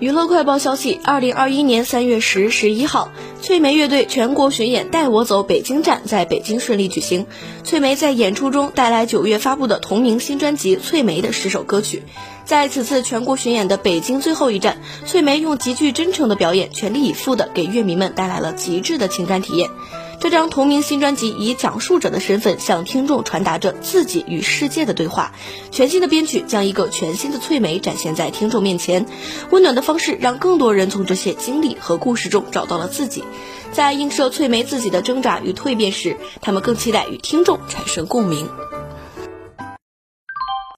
娱乐快报消息：二零二一年三月十十一号，翠梅乐队全国巡演《带我走北京站》在北京顺利举行。翠梅在演出中带来九月发布的同名新专辑《翠梅》的十首歌曲。在此次全国巡演的北京最后一站，翠梅用极具真诚的表演，全力以赴地给乐迷们带来了极致的情感体验。这张同名新专辑以讲述者的身份向听众传达着自己与世界的对话。全新的编曲将一个全新的翠梅展现在听众面前，温暖的方式让更多人从这些经历和故事中找到了自己。在映射翠梅自己的挣扎与蜕变时，他们更期待与听众产生共鸣。